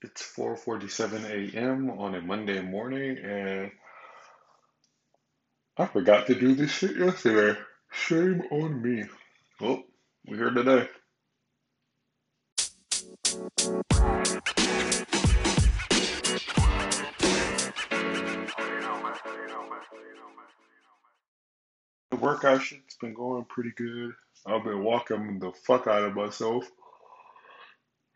It's 4:47 a.m. on a Monday morning, and I forgot to do this shit yesterday. Shame on me. Well, we're here today. The workout shit's been going pretty good. I've been walking the fuck out of myself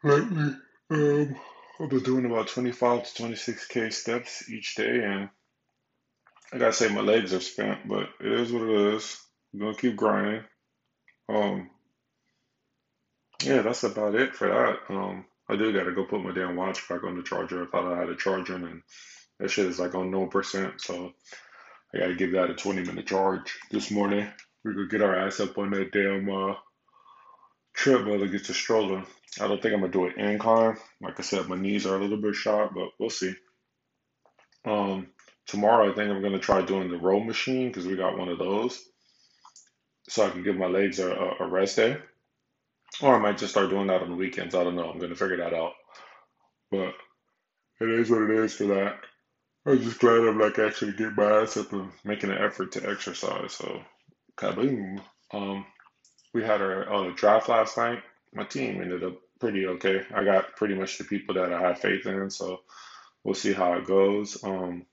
lately. Um, I've been doing about 25 to 26k steps each day, and I gotta say my legs are spent, but it is what it is. I'm gonna keep grinding. Um, yeah, that's about it for that. Um, I do gotta go put my damn watch back on the charger. I thought I had a charger, and that shit is like on no percent, so I gotta give that a 20 minute charge this morning. We could get our ass up on that damn uh, treadmill to get to strolling. I don't think I'm gonna do an incline. Like I said, my knees are a little bit shot, but we'll see. Um, tomorrow I think I'm gonna try doing the row machine because we got one of those, so I can give my legs a, a, a rest day. Or I might just start doing that on the weekends. I don't know. I'm gonna figure that out. But it is what it is for that. I'm just glad I'm like actually getting my ass up and making an effort to exercise. So, kaboom. Um, we had our uh, draft last night. My team ended up pretty okay. I got pretty much the people that I have faith in, so we'll see how it goes. Um,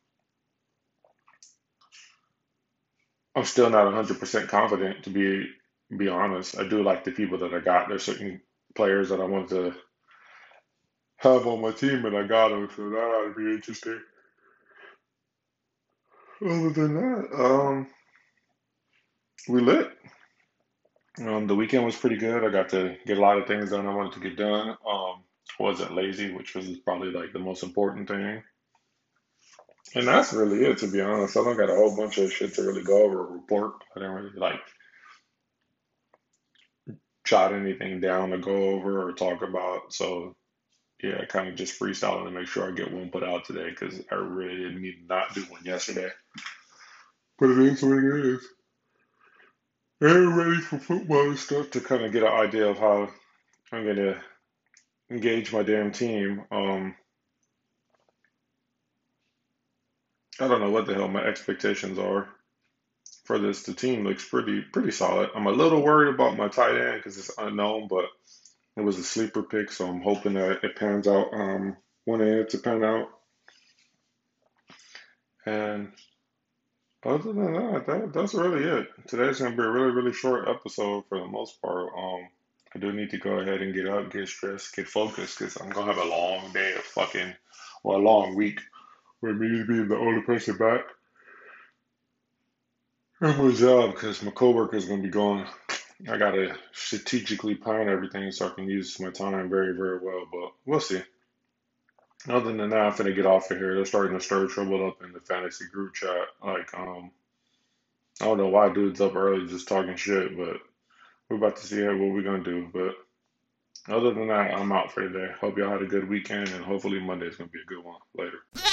I'm still not 100% confident to be be honest. I do like the people that I got. There's certain players that I want to have on my team, and I got them, so that ought to be interesting. Other than that, um, we lit. Um, the weekend was pretty good. I got to get a lot of things done I wanted to get done. Um, wasn't lazy, which was probably like the most important thing. And that's really it, to be honest. I don't got a whole bunch of shit to really go over or report. I didn't really like jot anything down to go over or talk about. So yeah, kind of just freestyling to make sure I get one put out today because I really didn't need to not do one yesterday. But it is what it is. And ready for football and stuff to kind of get an idea of how I'm gonna engage my damn team. Um, I don't know what the hell my expectations are for this. The team looks pretty pretty solid. I'm a little worried about my tight end because it's unknown, but it was a sleeper pick, so I'm hoping that it pans out um, when it to pan out. And other than that, that that's really it. Today's gonna be a really really short episode for the most part. Um, I do need to go ahead and get up, get stressed, get focused, because I'm gonna have a long day of fucking, or a long week with me being the only person back at my job, because my coworker is gonna be gone. I gotta strategically plan everything so I can use my time very, very well, but we'll see. Other than that, I'm finna get off of here. They're starting to stir trouble up in the fantasy group chat. Like, um, I don't know why dudes up early just talking shit, but we're about to see what we're gonna do. But other than that, I'm out for today. Hope y'all had a good weekend, and hopefully Monday's gonna be a good one. Later.